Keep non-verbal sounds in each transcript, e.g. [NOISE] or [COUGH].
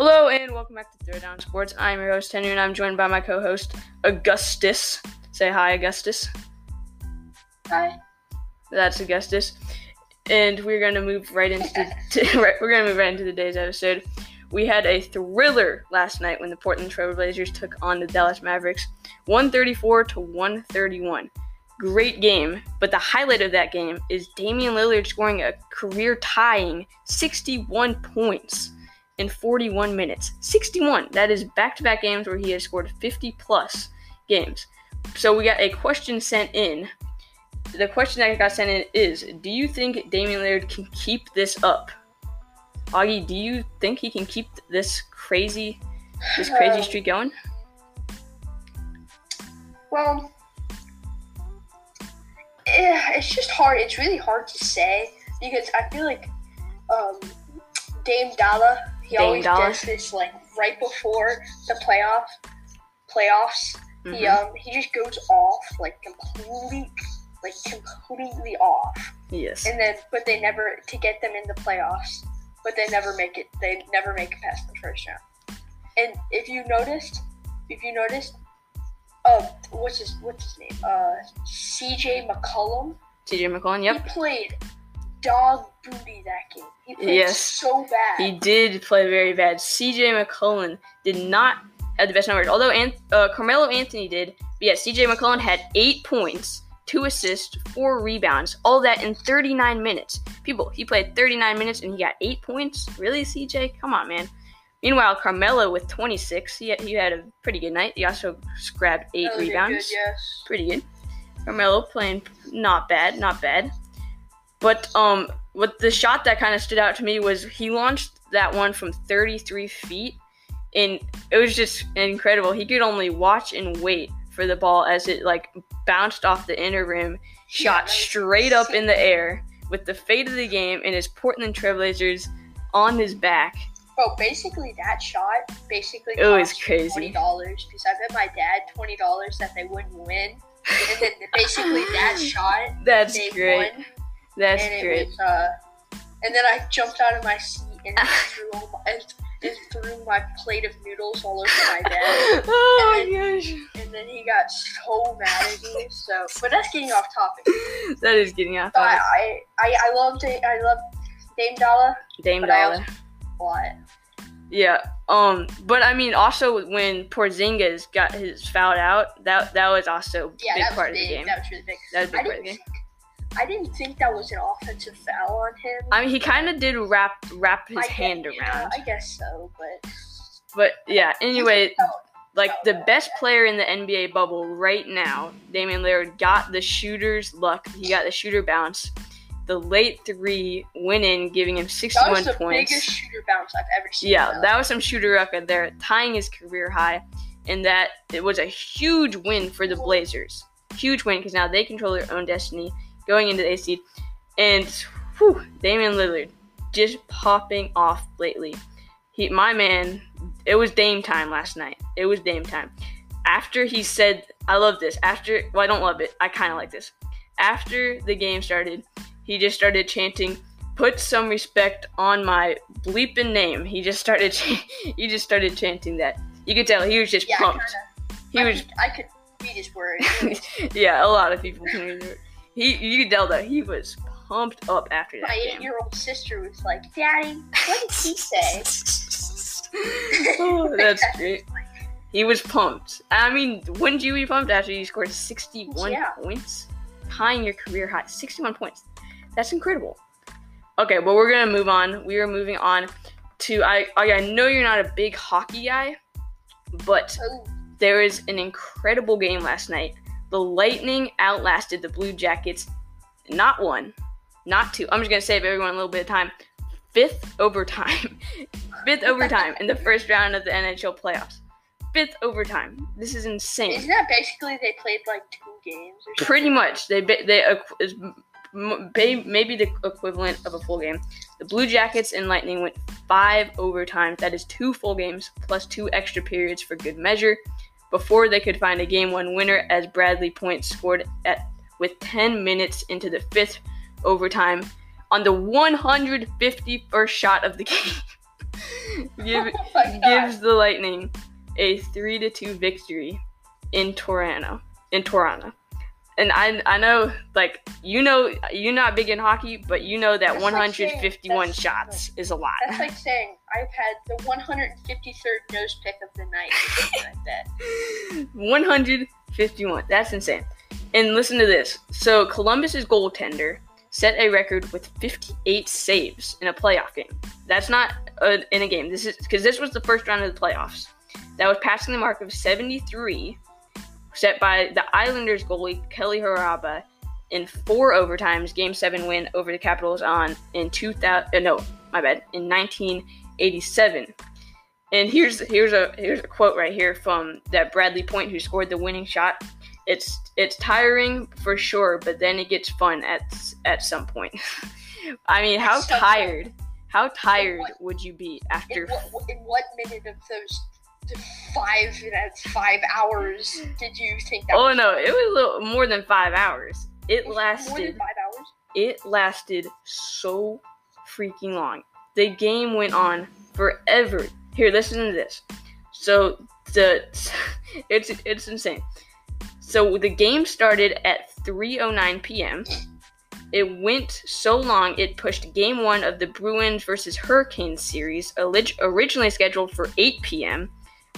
Hello and welcome back to Throw Down Sports. I'm your host Henry, and I'm joined by my co-host Augustus. Say hi, Augustus. Hi. That's Augustus, and we're gonna move right into the to, [LAUGHS] [LAUGHS] right, we're gonna move right into today's episode. We had a thriller last night when the Portland Trailblazers took on the Dallas Mavericks, 134 to 131. Great game, but the highlight of that game is Damian Lillard scoring a career tying 61 points in 41 minutes. 61. That is back to back games where he has scored 50 plus games. So we got a question sent in. The question that got sent in is Do you think Damian Lillard can keep this up? Augie, do you think he can keep this crazy this crazy Um, [SIGHS] streak going? Well, it's just hard. It's really hard to say because I feel like um, Dame Dalla, he always does this like right before the playoff playoffs. He Mhm. um he just goes off like complete like completely off, Yes. and then but they never to get them in the playoffs, but they never make it. They never make it past the first round. And if you noticed, if you noticed, um, what's his what's his name? Uh, C.J. McCollum. CJ McCollum, yep. He played dog booty that game. He played Yes. so bad. He did play very bad. CJ McCollum did not have the best numbers, although An- uh, Carmelo Anthony did. But yeah, CJ McCollum had eight points, two assists, four rebounds, all that in 39 minutes. People, he played 39 minutes and he got eight points. Really, CJ? Come on, man. Meanwhile, Carmelo with 26, he he had a pretty good night. He also grabbed eight rebounds Good, yes. pretty good. Carmelo playing not bad, not bad. But um, what the shot that kind of stood out to me was he launched that one from 33 feet, and it was just incredible. He could only watch and wait for the ball as it like bounced off the inner rim, shot was straight up in the air with the fate of the game and his Portland Trailblazers on his back. Bro, basically that shot basically It was crazy. twenty dollars because I bet my dad twenty dollars that they wouldn't win, and then [LAUGHS] basically that shot That's they great. won, That's and it great. was uh, and then I jumped out of my seat and [LAUGHS] threw all my, and, and threw my plate of noodles all over my [LAUGHS] bed, oh my gosh. and then he got so mad at me. So, but that's getting off topic. [LAUGHS] That is getting off topic. I I I love Da- I love Dame Dollar Dame but I Dollar. also- a lot. Yeah. Um. But I mean, also when Porzingis got his fouled out, that that was also a Yeah, big part big. of the game. That was really big. That was a big part of the game. I didn't think that was an offensive foul on him. I mean, he kind of did wrap wrap his I guess- hand yeah, around. I guess so, but But yeah. Anyway, like the best player in the NBA bubble right now, Damian Lillard got the shooter's luck. He got the shooter bounce. The late three win in, giving him that 61 was the points. biggest shooter bounce I've ever seen. Yeah, though. that was some shooter record there, tying his career high, and that it was a huge win for the Blazers. Huge win because now they control their own destiny going into the eighth seed. And whew, Damian Lillard just popping off lately. He, my man, it was Dame time last night. It was Dame time. After he said, I love this. After, well, I don't love it. I kind of like this. After the game started, he just started chanting, put some respect on my bleeping name. He just started [LAUGHS] he just started chanting that. You could tell he was just yeah, pumped. kinda, He I was Could, I could read his words. [LAUGHS] yeah, a lot of people can read it. He you could tell that he was pumped up after that My eight-year-old sister was like, "Daddy, what did he say?" [LAUGHS] oh, that's [LAUGHS] great. He was pumped. I mean, wouldn't you be pumped after you scored 61 Yeah. points? Tying your career high. 61 points. That's incredible. Okay, well, we're going to move on. We are moving on to. I, I I know you're not a big hockey guy, but Oh, there was an incredible game last night. The Lightning outlasted the Blue Jackets, not one, not two. I'm just gonna save everyone a little bit of time. Fifth overtime, [LAUGHS] fifth overtime in the first round of the NHL playoffs. Fifth overtime. This is insane. isn't that basically they played like two games or? Pretty much, they they is maybe the equivalent of a full game. The Blue Jackets and Lightning went five overtimes. That is two full games plus two extra periods for good measure. Before they could find a game one winner, as Bradley Point scored at with 10 minutes into the fifth overtime on the 151st shot of the [LAUGHS] game. give, [LAUGHS] Oh gives the Lightning a three to two victory in Toronto. In Toronto. And I I know like you know you're not big in hockey, but you know that That's like saying- 151 that's- shots is a lot. That's like saying I've had the 153rd nose pick of the night. or like that. [LAUGHS] 151. That's insane. And listen to this. So Columbus's goaltender set a record with 58 saves in a playoff game. That's not uh, in a game. This is because this was the first round of the playoffs. That was passing the mark of 73, set by the Islanders goalie Kelly Hrudey in four overtimes. Game seven win over the Capitals on in 2000. Uh, no, my bad. In 1987. And here's here's a here's a quote right here from that Bradley Point who scored the winning shot. It's it's tiring for sure, but then it gets fun at at some point. [LAUGHS] I mean, how At some point. tired? How tired would you be In after? what, in what minute of those five minutes, five hours did you think that? Oh no, it was a little more than five hours. It More than lasted. five hours. It lasted so freaking long. The game went on forever. Here, listen to this. So the [LAUGHS] it's it's insane. So the game started at 3:09 p.m. It went so long it pushed game 1 of the Bruins versus Hurricanes series orig- originally scheduled for 8 p.m.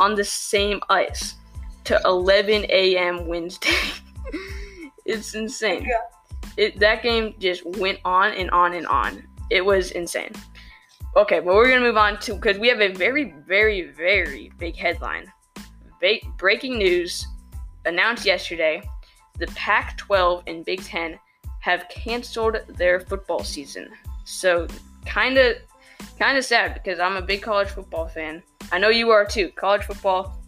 on the same ice to 11 a.m. Wednesday. [LAUGHS] it's insane Yeah. it, that game just went on and on and on. It was insane. Okay, but we're gonna move on to because we have a very, very, very big headline. Ba- breaking news announced yesterday: the Pac-12 and Big Ten have canceled their football season. So, kind of, kind of sad because I'm a big college football fan. I know you are too. College football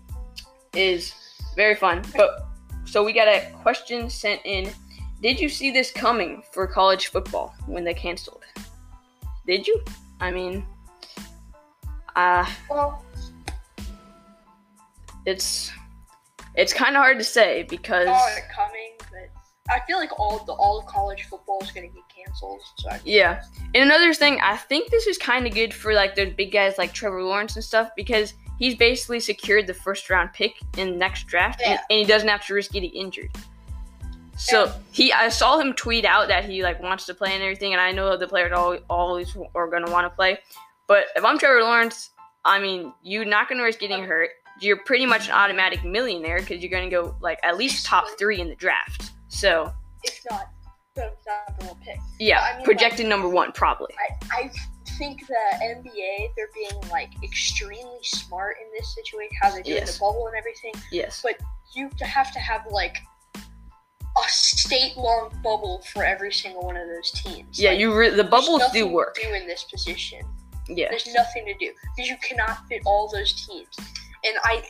is very fun, but so we got a question sent in did you see this coming for college football when they canceled? Did you? I mean, uh, Well, it's it's kind of hard to say because I feel like all the all of college football is gonna get canceled. So yeah. And another thing, I think this is kind of good for like those big guys like Trevor Lawrence and stuff because he's basically secured the first round pick in the next draft, and, Yeah. and he doesn't have to risk getting injured. So Yeah. he, I saw him tweet out that he like wants to play and everything, and I know the players all always are gonna want to play. But if I'm Trevor Lawrence, I mean, you're not gonna risk getting hurt. You're pretty much an automatic millionaire because you're gonna go like at least top three in the draft. So if not the number one pick. yeah, I mean, like- projected number one probably. I, I think the NBA they're being like extremely smart in this situation, how they're doing Yes. the bubble and everything. Yes. But you have to have like a state long bubble for every single one of those teams. Yeah, Like, you re- the bubbles do work. Do in this position. Yeah. There's nothing to do because you cannot fit all those teams. And I,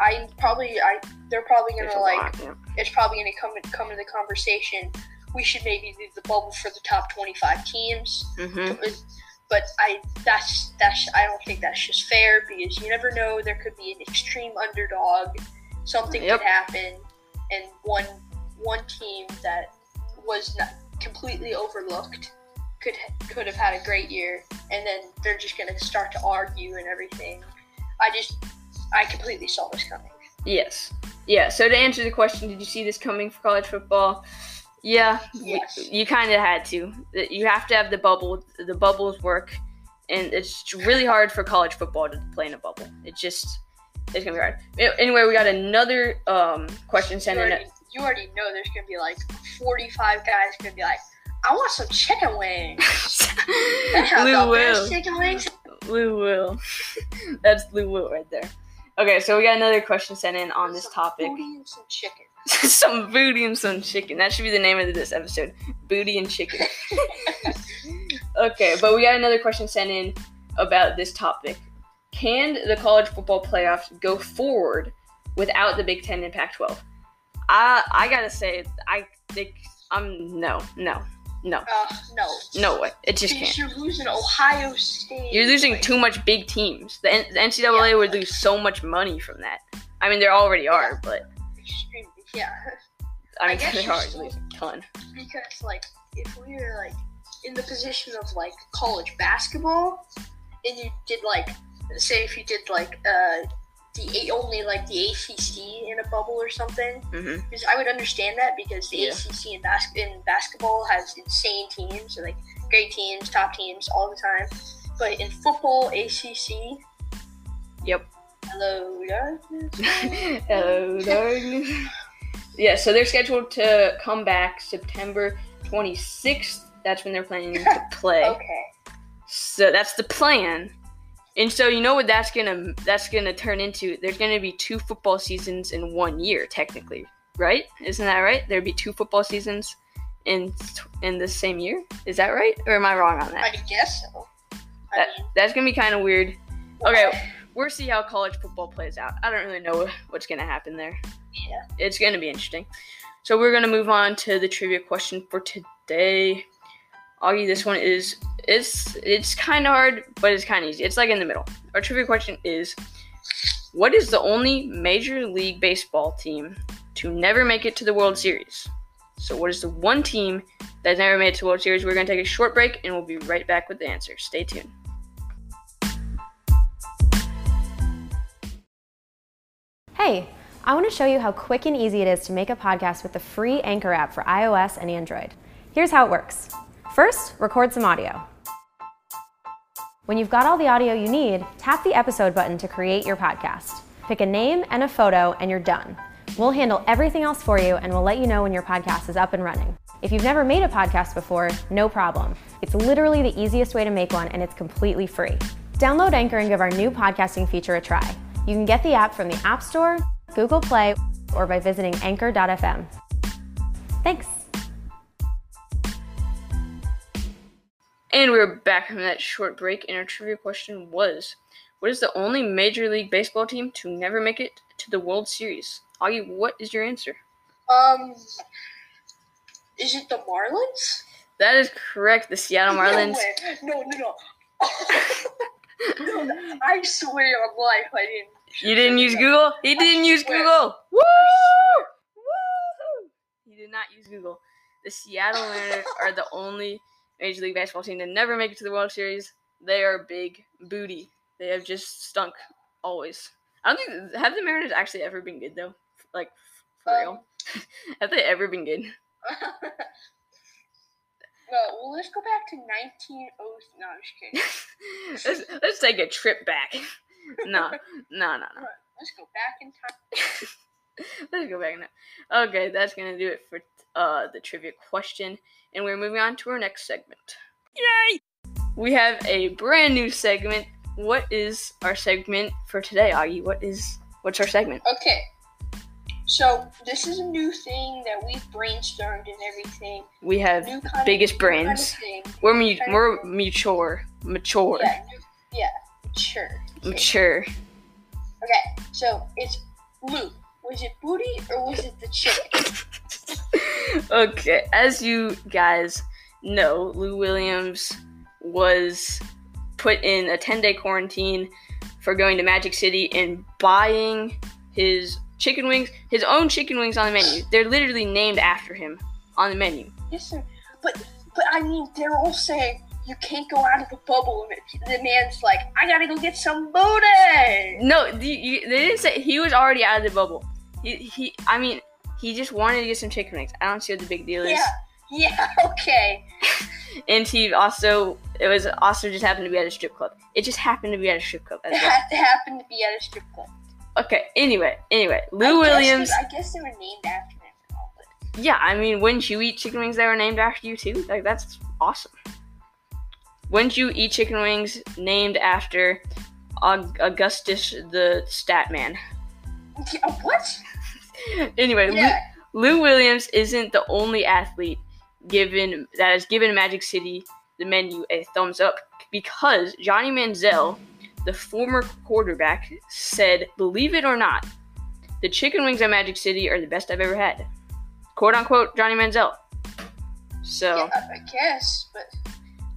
I probably I they're probably gonna like lot, yeah. it's probably gonna come come to the conversation. We should maybe do the bubble for the top 25 teams. Mhm. But I that's that's I don't think that's just fair because you never know there could be an extreme underdog, something Yep. could happen, and one one team that was not completely overlooked could could have had a great year, and then they're just gonna start to argue and everything. I just I completely saw this coming. Yes. Yeah. So to answer the question, did you see this coming for college football? Yeah. Yes. You kind of had to. You have to have the bubble. The bubbles work, and it's really hard for college football to play in a bubble. It just it's gonna be hard. Anyway, we got another um, question You sent in. you already know there's gonna be like 45 guys gonna be like, I want some chicken wings. [LAUGHS] Lou Will. chicken wings. Lou Will. [LAUGHS] That's Lou Will right there. Okay, so we got another question sent in on this Some topic. booty and some chicken. [LAUGHS] some booty and some chicken. That should be the name of this episode. Booty and chicken. [LAUGHS] okay, but we got another question sent in about this topic. Can the college football playoffs go forward without the Big Ten and Pac-12? I I gotta say, I think um no no no Uh, no. no way. It just can't. you're losing Ohio State. You're losing Like, too much big teams. The, N- the NCAA Yeah. would lose so much money from that. I mean, they already are, but extreme- Yeah, I I mean, guess [LAUGHS] they are still- losing a ton. because like if we were like in the position of like college basketball, and you did like say if you did like uh the only like the ACC in a bubble or something, hmm because I would understand that because the Yeah. ACC in, bas- in basketball has insane teams, so like great teams, top teams all the time. But in football, ACC. Yep. Hello, darkness. [LAUGHS] Hello, darkness. [LAUGHS] Yeah, so they're scheduled to come back September 26th. That's when they're planning to [LAUGHS] play. okay. So that's the plan. And so you know what that's gonna that's gonna turn into? There's gonna be two football seasons in one year, technically, right? Isn't that right? There'd be two football seasons in in the same year. Is that right, or am I wrong on that? I guess so. I that mean, that's gonna be kind of weird. Okay, we'll see how college football plays out. I don't really know what's gonna happen there. yeah. It's gonna be interesting. So we're gonna move on to the trivia question for today. Augie, this one is it's it's kind of hard, but it's kind of easy. It's like in the middle. Our trivia question is: What is the only Major League Baseball team to never make it to the World Series? So, what is the one team that's never made it to the World Series? We're gonna take a short break, and we'll be right back with the answer. Stay tuned. Hey, I want to show you how quick and easy it is to make a podcast with the free Anchor app for iOS and Android. Here's how it works First, record some audio. When you've got all the audio you need, tap the episode button to create your podcast. Pick a name and a photo, and you're done. We'll handle everything else for you and we'll let you know when your podcast is up and running. If you've never made a podcast before, no problem. It's literally the easiest way to make one and it's completely free. Download Anchor and give our new podcasting feature a try. You can get the app from the App Store, Google Play, or by visiting anchor.fm. Thanks. And we're back from that short break, and our trivia question was What is the only Major League Baseball team to never make it to the World Series? Augie, what is your answer? Um, is it the Marlins? That is correct, the Seattle Marlins. No, way. no, no, no. [LAUGHS] no, I swear on life I didn't. You didn't use Google? He didn't use. Google! Woo! Woo! He did not use Google. The Seattle Mariners are the only Major League Baseball team to never make it to the World Series. They are big booty. They have just stunk always. I don't think have the Mariners actually ever been good though. Like for Um, real. [LAUGHS] have they ever been good? [LAUGHS] no, well, let's go back to 1900. No, I'm just kidding. [LAUGHS] let's, let's take a trip back. No, no, no, no. Let's go back in time. [LAUGHS] Let's go back now. Okay, that's gonna do it for uh the trivia question, and we're moving on to our next segment. Yay! We have a brand new segment. What is our segment for today, Augie? What is what's our segment? Okay. So this is a new thing that we've brainstormed and everything. We have New kind biggest of, new kind of brains. we're mu- we're mature, mature, Yeah, new, yeah, sure. mature. Okay, so it's Lou. Was it booty or was it the chicken? [LAUGHS] okay, as you guys know, Lou Williams was put in a 10 day quarantine for going to Magic City and buying his chicken wings, his own chicken wings on the menu. They're literally named after him on the menu. yes, sir. But but I mean, they're all saying you can't go out of the bubble, and the man's like, I gotta go get some booty. No, the, you, they didn't say he was already out of the bubble. He, he, I mean, he just wanted to get some chicken wings. I don't see what the big deal is. Yeah, yeah, [LAUGHS] okay. [LAUGHS] And he also, it was also just happened to be at a strip club. It just happened to be at a strip club as It well. had to happen to be at a strip club. Okay. Anyway, anyway, Lou guess Williams. they- I guess they were named after him all, but Yeah, I mean, wouldn't you eat chicken wings that were named after you too? Like that's awesome. Wouldn't you eat chicken wings named after Aug- Augustus the Statman? [LAUGHS] Yeah, what? [LAUGHS] anyway, Lou- Yeah, Lou Williams isn't the only athlete given that has given Magic City the menu a thumbs up because Johnny Manziel, the former quarterback, said, "Believe it or not, the chicken wings at Magic City are the best I've ever had." "Quote unquote," Johnny Manziel. So yeah, I I guess, but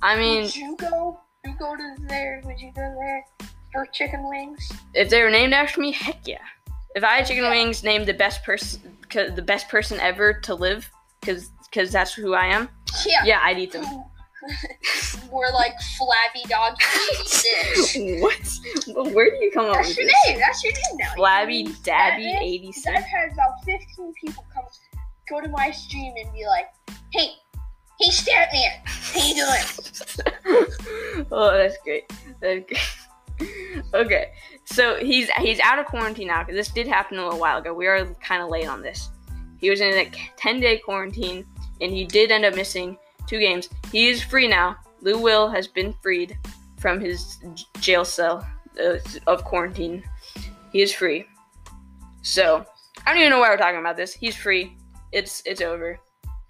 I mean, would you go? You go to there? Would you go there for chicken wings? if they were named after me, heck yeah. If I had chicken Yeah. wings named the best person, the best person ever to live, because because that's who I am. Yeah. Yeah, I'd eat them. [LAUGHS] More like Flabby Dog 86. [LAUGHS] what? Where do you come up That's with your this? name. That's your name now. Flabby Dabby eighty I've had about 15 people come go to my stream and be like, "Hey, hey, Statman, how you doing?" [LAUGHS] oh, that's great. That's great. [LAUGHS] okay, so he's he's out of quarantine now because this did happen a little while ago. We are kind of late on this. He was in a ten day quarantine and he did end up missing two games. He is free now. Lou Will has been freed from his jail cell uh, of quarantine. He is free. So I don't even know why we're talking about this. He's free. It's it's over. [LAUGHS]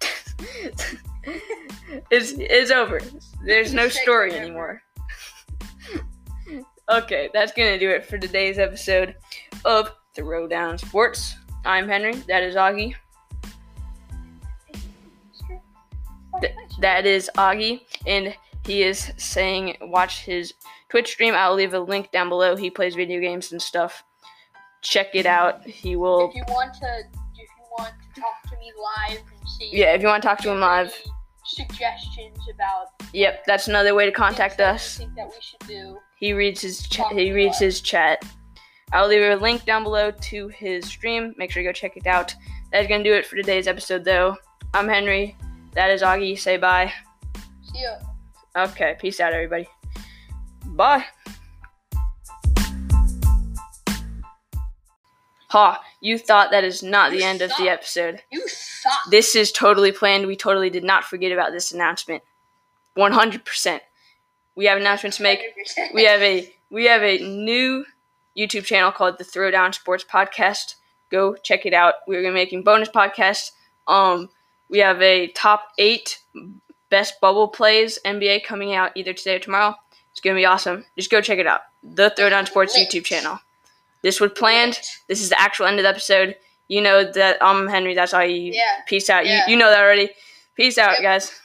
it's it's over. There's no story anymore. Okay, that's gonna do it for today's episode of Throwdown Sports. I'm Henry. That is Augie. Th- that is Augie, and he is saying watch his Twitch stream. I'll leave a link down below. He plays video games and stuff. Check it out. He will. If you want to, if you want to talk to me live and see, Yeah, if you want to talk to him live. Suggestions about Yep, that's another way to contact that us. Think that we should do. He reads his ch- Talk he reads his chat. I'll leave a link down below to his stream. Make sure you go check it out. That's gonna do it for today's episode, though. I'm Henry. That is Augie. Say bye. See ya. Okay, peace out, everybody. Bye. Ha! You thought that is not the You end of the episode. You suck. This is totally planned. We totally did not forget about this announcement. 100%. We have announcements to make. 100%. we have a we have a new YouTube channel called the Throwdown Sports Podcast. Go check it out. We're gonna be making bonus podcasts. Um, we have a top eight best bubble plays NBA coming out either today or tomorrow. It's gonna be awesome. Just go check it out. The Throwdown Sports Lit. YouTube channel. This was planned. This is the actual end of the episode. You know that I'm Henry. That's all you. Yeah. Peace out. Yeah. You you know that already. Peace out, Yep. guys.